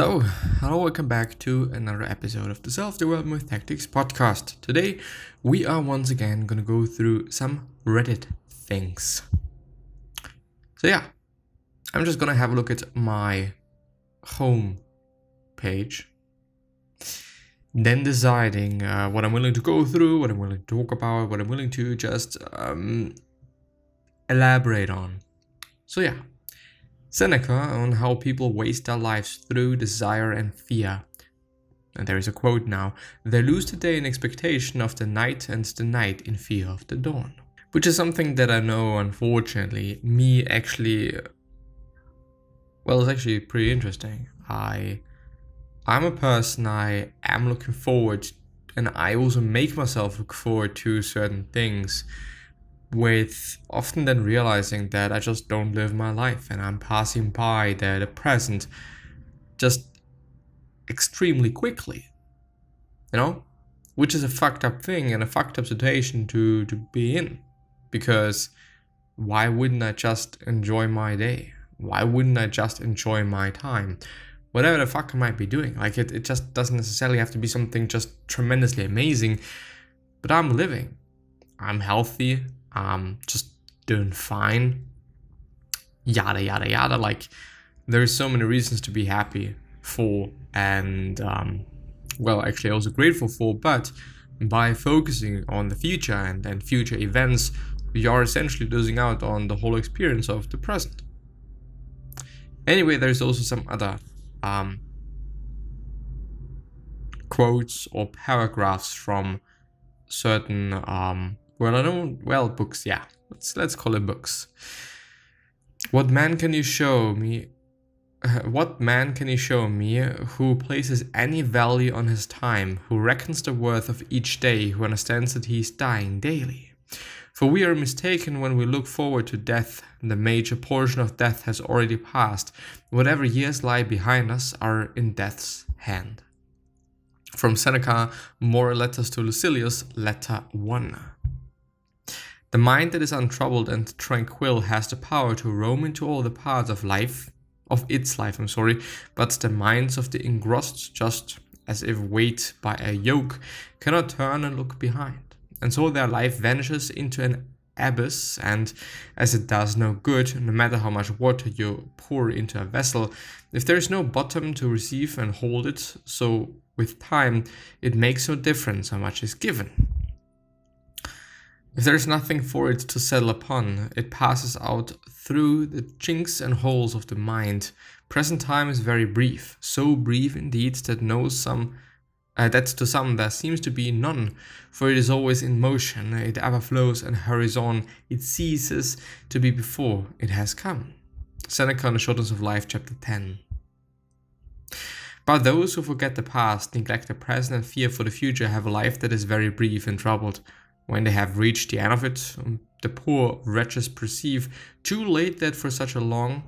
So, hello, welcome back to another episode of the Self Development Tactics podcast. Today, we are once again to go through some Reddit things. So, yeah, I'm just to have a look at my home page, then deciding uh, what I'm willing to go through, what I'm willing to talk about, what I'm willing to just um, elaborate on. So, yeah, Seneca on how people waste their lives through desire and fear. And there is a quote now They lose the day in expectation of the night and the night in fear of the dawn. Which is something that I know, unfortunately, me actually. Well, it's actually pretty interesting. I. I'm a person I am looking forward, and I also make myself look forward to certain things with often then realizing that I just don't live my life and I'm passing by the, the present just extremely quickly. You know? Which is a fucked up thing and a fucked up situation to, to be in. Because why wouldn't I just enjoy my day? Why wouldn't I just enjoy my time? Whatever the fuck I might be doing. Like it, it just doesn't necessarily have to be something just tremendously amazing. But I'm living. I'm healthy um, just doing fine, yada yada yada. Like there's so many reasons to be happy for, and um, well, actually, also grateful for. But by focusing on the future and and future events, we are essentially losing out on the whole experience of the present. Anyway, there's also some other um, quotes or paragraphs from certain um, well, I don't. Well, books. Yeah, let's let's call it books. What man can you show me? what man can you show me who places any value on his time, who reckons the worth of each day, who understands that he is dying daily? For we are mistaken when we look forward to death. The major portion of death has already passed. Whatever years lie behind us are in death's hand. From Seneca, Moral Letters to Lucilius, Letter 1. The mind that is untroubled and tranquil has the power to roam into all the parts of life, of its life, I'm sorry, but the minds of the engrossed, just as if weighed by a yoke, cannot turn and look behind. And so their life vanishes into an abyss, and as it does no good, no matter how much water you pour into a vessel, if there is no bottom to receive and hold it, so with time, it makes no difference how much is given. If there is nothing for it to settle upon, it passes out through the chinks and holes of the mind. Present time is very brief, so brief indeed that no some uh, that to some there seems to be none, for it is always in motion, it ever flows and hurries on, it ceases to be before it has come. Seneca on the Shortness of Life, chapter 10. But those who forget the past, neglect the present, and fear for the future have a life that is very brief and troubled. When they have reached the end of it, the poor wretches perceive too late that for such a long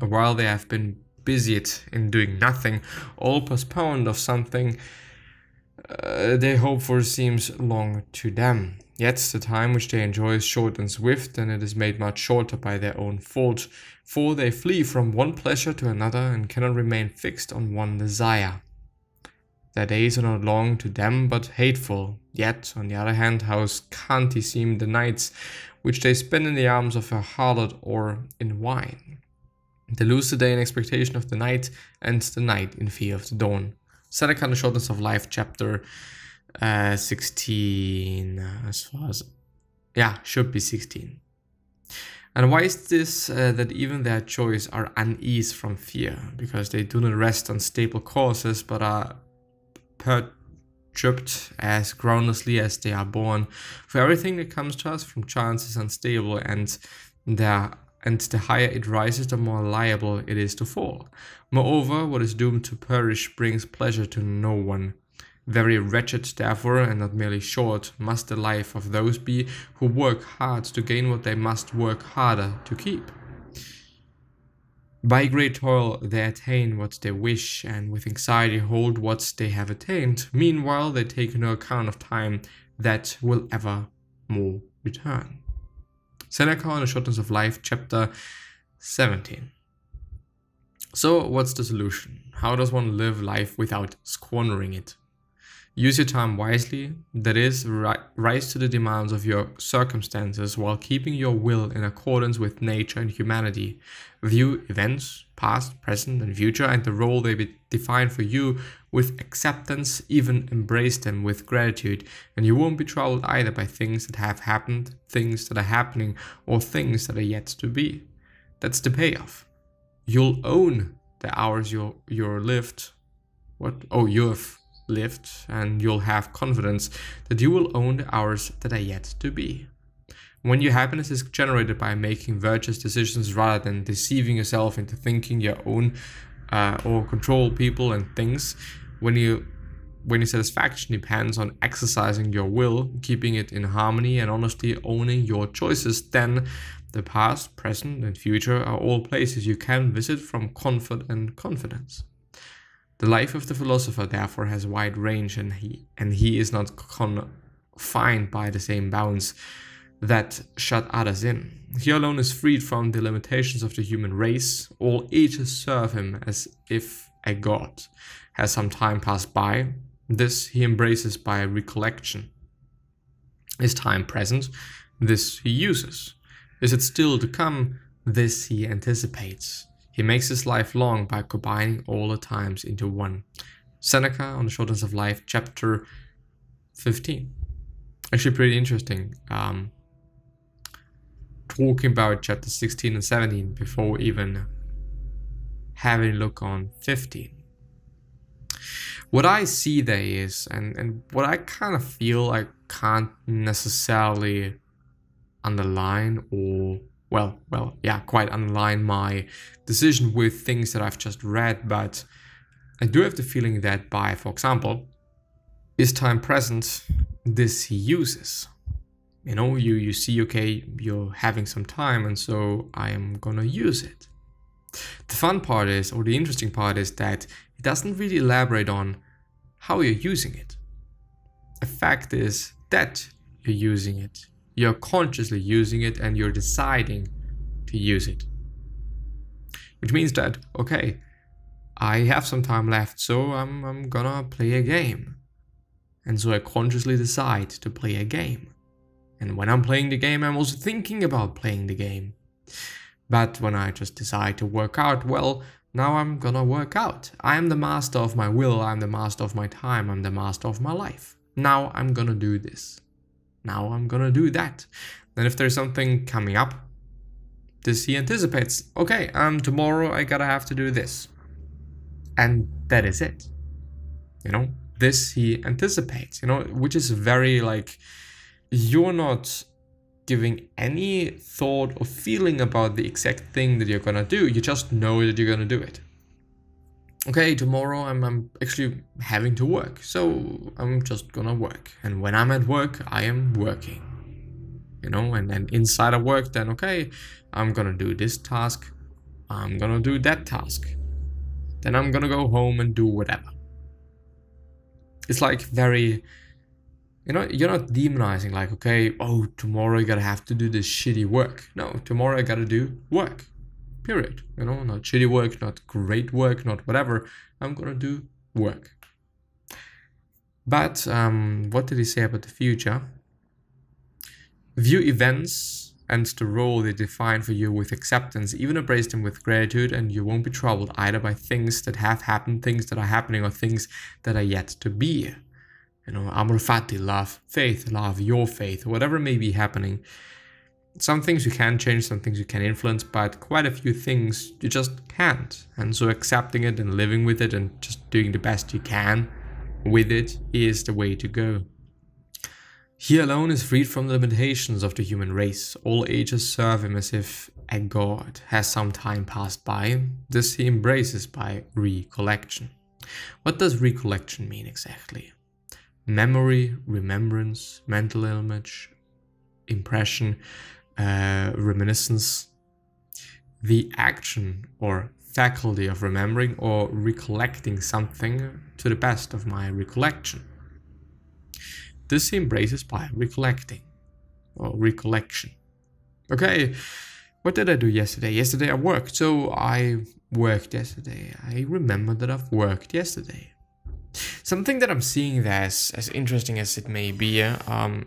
while they have been busied in doing nothing, all postponed of something uh, they hope for seems long to them. Yet the time which they enjoy is short and swift, and it is made much shorter by their own fault, for they flee from one pleasure to another and cannot remain fixed on one desire. Their days are not long to them, but hateful. Yet, on the other hand, how scanty seem the nights which they spend in the arms of a harlot or in wine. They lose the day in expectation of the night, and the night in fear of the dawn. Seneca the Shortness of Life, chapter uh, 16, as far as. Yeah, should be 16. And why is this uh, that even their joys are unease from fear? Because they do not rest on stable causes, but are perturbed as groundlessly as they are born. For everything that comes to us from chance is unstable, and and the higher it rises, the more liable it is to fall. Moreover, what is doomed to perish brings pleasure to no one. Very wretched, therefore, and not merely short, must the life of those be who work hard to gain what they must work harder to keep. By great toil they attain what they wish, and with anxiety hold what they have attained. Meanwhile, they take no account of time that will ever more return. Seneca on the Shortness of Life, chapter 17. So, what's the solution? How does one live life without squandering it? Use your time wisely, that is, ri- rise to the demands of your circumstances while keeping your will in accordance with nature and humanity. View events, past, present, and future, and the role they be- define for you with acceptance, even embrace them with gratitude, and you won't be troubled either by things that have happened, things that are happening, or things that are yet to be. That's the payoff. You'll own the hours you're, you're lived. What? Oh, you have lived, and you'll have confidence that you will own the hours that are yet to be. When your happiness is generated by making virtuous decisions rather than deceiving yourself into thinking your own uh, or control people and things, when you when your satisfaction depends on exercising your will, keeping it in harmony, and honestly owning your choices, then the past, present, and future are all places you can visit from comfort and confidence. The life of the philosopher therefore has wide range and he and he is not confined by the same bounds that shut others in. He alone is freed from the limitations of the human race. All ages serve him as if a god. Has some time passed by? This he embraces by recollection. Is time present? This he uses. Is it still to come? This he anticipates. He makes his life long by combining all the times into one. Seneca on the Shortness of Life, chapter 15. Actually, pretty interesting. Um, talking about chapter 16 and 17 before even having a look on 15. What I see there is, and, and what I kind of feel I can't necessarily underline or well, well, yeah, quite underline my decision with things that I've just read, but I do have the feeling that by, for example, is time present, this he uses. You know, you, you see, okay, you're having some time, and so I am gonna use it. The fun part is, or the interesting part is that it doesn't really elaborate on how you're using it. The fact is that you're using it you're consciously using it and you're deciding to use it. Which means that, okay, I have some time left, so I'm, I'm gonna play a game. And so I consciously decide to play a game. And when I'm playing the game, I'm also thinking about playing the game. But when I just decide to work out, well, now I'm gonna work out. I am the master of my will, I'm the master of my time, I'm the master of my life. Now I'm gonna do this. Now I'm gonna do that. Then if there's something coming up, this he anticipates. Okay, um, tomorrow I gotta have to do this. And that is it. You know, this he anticipates, you know, which is very like, you're not giving any thought or feeling about the exact thing that you're gonna do. You just know that you're gonna do it okay, tomorrow I'm, I'm actually having to work, so I'm just gonna work. And when I'm at work, I am working. You know, and then inside of work, then okay, I'm gonna do this task, I'm gonna do that task. Then I'm gonna go home and do whatever. It's like very, you know, you're not demonizing, like, okay, oh, tomorrow I gotta have to do this shitty work. No, tomorrow I gotta do work period. You know, not shitty work, not great work, not whatever. I'm gonna do work. But um, what did he say about the future? View events and the role they define for you with acceptance, even embrace them with gratitude, and you won't be troubled either by things that have happened, things that are happening, or things that are yet to be. You know, amor fati, love, faith, love, your faith, whatever may be happening some things you can change, some things you can influence, but quite a few things you just can't. And so accepting it and living with it and just doing the best you can with it is the way to go. He alone is freed from the limitations of the human race. All ages serve him as if a god has some time passed by. This he embraces by recollection. What does recollection mean exactly? memory, remembrance, mental image, impression, uh, reminiscence, the action or faculty of remembering or recollecting something to the best of my recollection. This embraces by recollecting or recollection. Okay, what did I do yesterday? Yesterday I worked, so I worked yesterday. I remember that I've worked yesterday. Something that I'm seeing there, as, as interesting as it may be, um,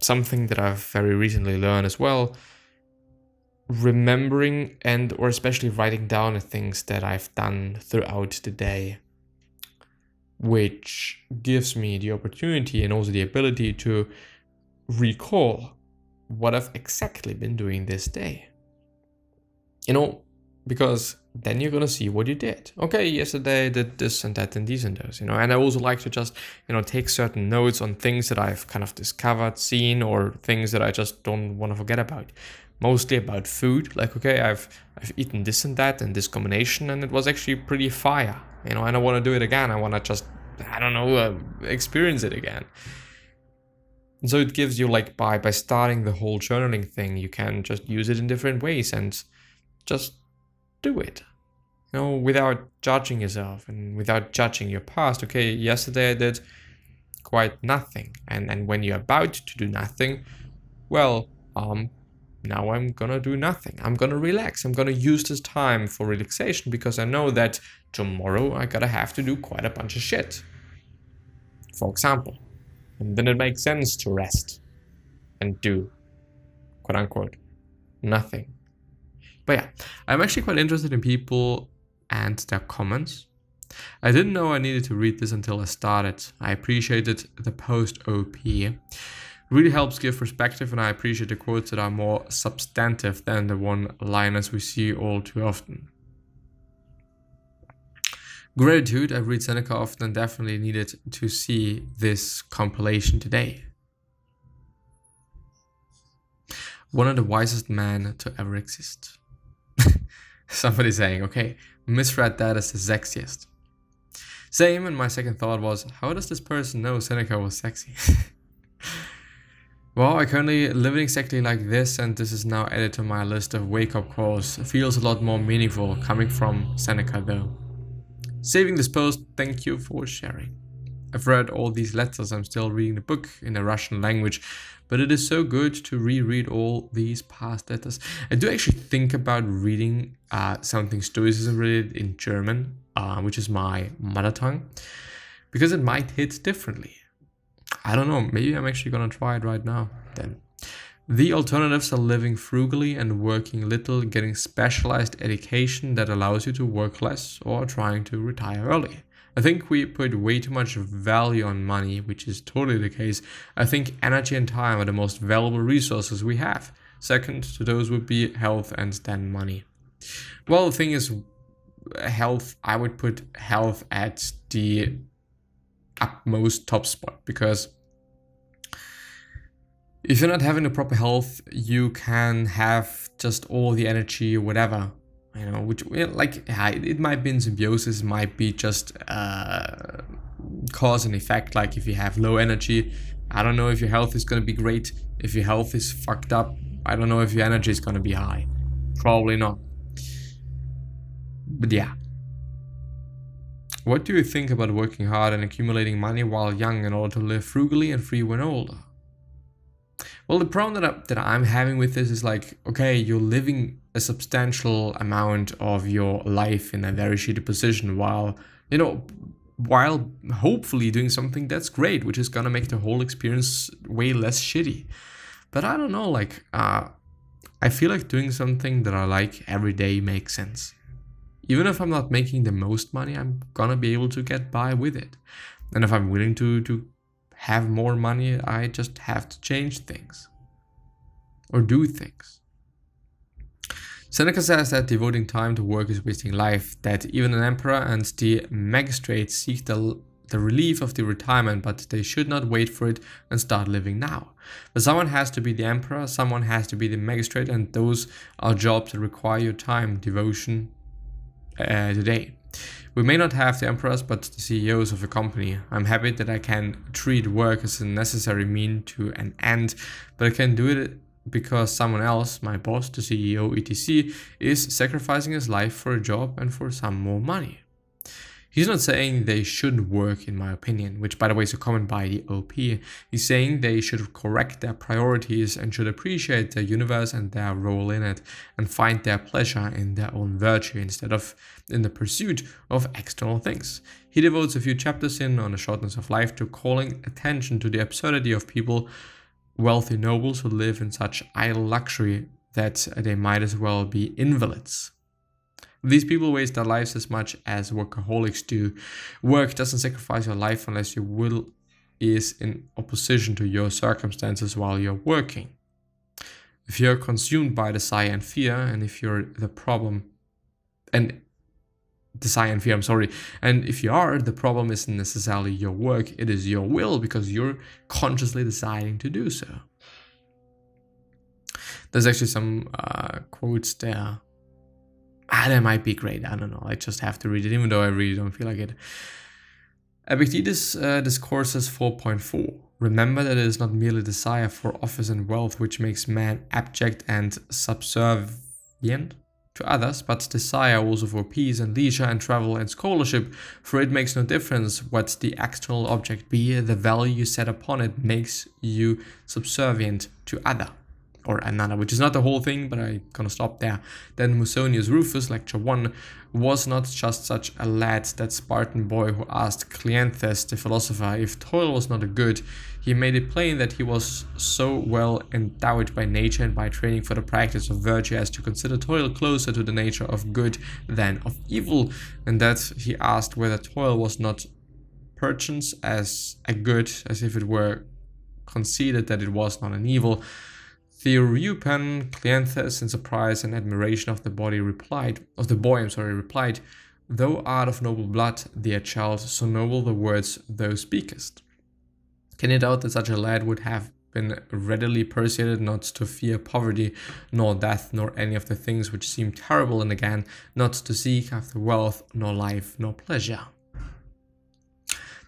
something that I've very recently learned as well, remembering and or especially writing down the things that I've done throughout the day which gives me the opportunity and also the ability to recall what I've exactly been doing this day. You know, because then you're gonna see what you did. Okay, yesterday I did this and that and these and those, you know. And I also like to just, you know, take certain notes on things that I've kind of discovered, seen, or things that I just don't want to forget about. Mostly about food. Like, okay, I've I've eaten this and that and this combination, and it was actually pretty fire, you know. And I want to do it again. I want to just, I don't know, uh, experience it again. And so it gives you like by by starting the whole journaling thing, you can just use it in different ways and just do it. You know, without judging yourself and without judging your past. Okay, yesterday I did quite nothing. And and when you're about to do nothing, well, um, now I'm gonna do nothing. I'm gonna relax. I'm gonna use this time for relaxation because I know that tomorrow I gotta have to do quite a bunch of shit. For example. And then it makes sense to rest and do quote unquote nothing. But yeah, I'm actually quite interested in people and their comments. I didn't know I needed to read this until I started. I appreciated the post OP. Really helps give perspective, and I appreciate the quotes that are more substantive than the one liners we see all too often. Gratitude, I read Seneca often and definitely needed to see this compilation today. One of the wisest men to ever exist. Somebody saying, okay, misread that as the sexiest. Same, and my second thought was, how does this person know Seneca was sexy? well, I currently living exactly like this, and this is now added to my list of wake up calls. It feels a lot more meaningful coming from Seneca, though. Saving this post, thank you for sharing. I've read all these letters, I'm still reading the book in the Russian language, but it is so good to reread all these past letters. I do actually think about reading uh, something Stoicism related in German, uh, which is my mother tongue, because it might hit differently. I don't know, maybe I'm actually gonna try it right now then. The alternatives are living frugally and working little, getting specialized education that allows you to work less, or trying to retire early. I think we put way too much value on money, which is totally the case. I think energy and time are the most valuable resources we have. Second to those would be health and then money. Well, the thing is, health, I would put health at the utmost top spot because if you're not having the proper health, you can have just all the energy, whatever, you know, which like it might be in symbiosis, might be just uh, cause and effect. Like if you have low energy, I don't know if your health is gonna be great. If your health is fucked up, I don't know if your energy is gonna be high. Probably not. But yeah. What do you think about working hard and accumulating money while young in order to live frugally and free when older? Well, the problem that, I, that I'm having with this is like, okay, you're living a substantial amount of your life in a very shitty position while, you know, while hopefully doing something that's great, which is gonna make the whole experience way less shitty. But I don't know, like, uh, I feel like doing something that I like every day makes sense. Even if I'm not making the most money, I'm gonna be able to get by with it. And if I'm willing to, to have more money, I just have to change things or do things. Seneca says that devoting time to work is wasting life, that even an emperor and the magistrates seek the, the relief of the retirement, but they should not wait for it and start living now. But someone has to be the emperor, someone has to be the magistrate, and those are jobs that require your time, devotion uh, today. We may not have the emperors, but the CEOs of a company. I'm happy that I can treat work as a necessary mean to an end, but I can do it because someone else, my boss, the CEO, etc., is sacrificing his life for a job and for some more money. He's not saying they shouldn't work, in my opinion, which by the way is a comment by the OP. He's saying they should correct their priorities and should appreciate the universe and their role in it and find their pleasure in their own virtue instead of in the pursuit of external things. He devotes a few chapters in on the shortness of life to calling attention to the absurdity of people, wealthy nobles who live in such idle luxury that they might as well be invalids. These people waste their lives as much as workaholics do. Work doesn't sacrifice your life unless your will is in opposition to your circumstances while you're working. If you're consumed by desire and fear, and if you're the problem, and desire and fear, I'm sorry, and if you are, the problem isn't necessarily your work, it is your will because you're consciously deciding to do so. There's actually some uh, quotes there ah, that might be great. I don't know. I just have to read it, even though I really don't feel like it. Epictetus uh, discourses 4.4. Remember that it is not merely desire for office and wealth which makes man abject and subservient to others, but desire also for peace and leisure and travel and scholarship, for it makes no difference what the external object be, the value you set upon it makes you subservient to other or another, which is not the whole thing, but I'm gonna stop there. Then Musonius Rufus, lecture 1, was not just such a lad, that Spartan boy who asked Cleanthes the philosopher if toil was not a good. He made it plain that he was so well endowed by nature and by training for the practice of virtue as to consider toil closer to the nature of good than of evil, and that he asked whether toil was not perchance as a good, as if it were conceded that it was not an evil. Theorupan, Cleanthes, in surprise and admiration of the body replied, of the boy, I'm sorry, replied, Thou art of noble blood, dear child, so noble the words thou speakest. Can you doubt that such a lad would have been readily persuaded not to fear poverty, nor death, nor any of the things which seem terrible, and again, not to seek after wealth, nor life, nor pleasure?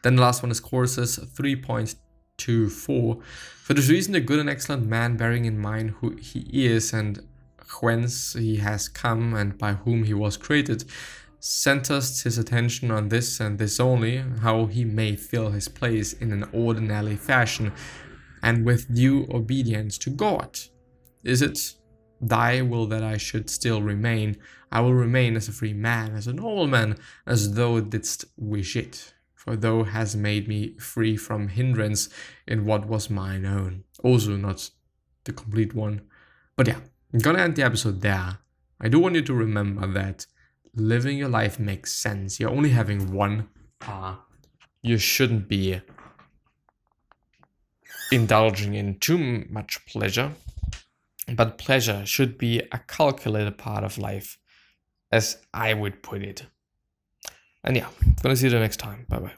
Then the last one is courses 3.2 to 4. For this reason, a good and excellent man, bearing in mind who he is and whence he has come and by whom he was created, centers his attention on this and this only, how he may fill his place in an ordinary fashion and with due obedience to God. Is it thy will that I should still remain? I will remain as a free man, as a noble man, as thou didst wish it for thou hast made me free from hindrance in what was mine own. Also, not the complete one. But yeah, I'm gonna end the episode there. I do want you to remember that living your life makes sense. You're only having one. Uh, you shouldn't be indulging in too much pleasure. But pleasure should be a calculated part of life, as I would put it. And yeah, gonna see you the next time. Bye bye.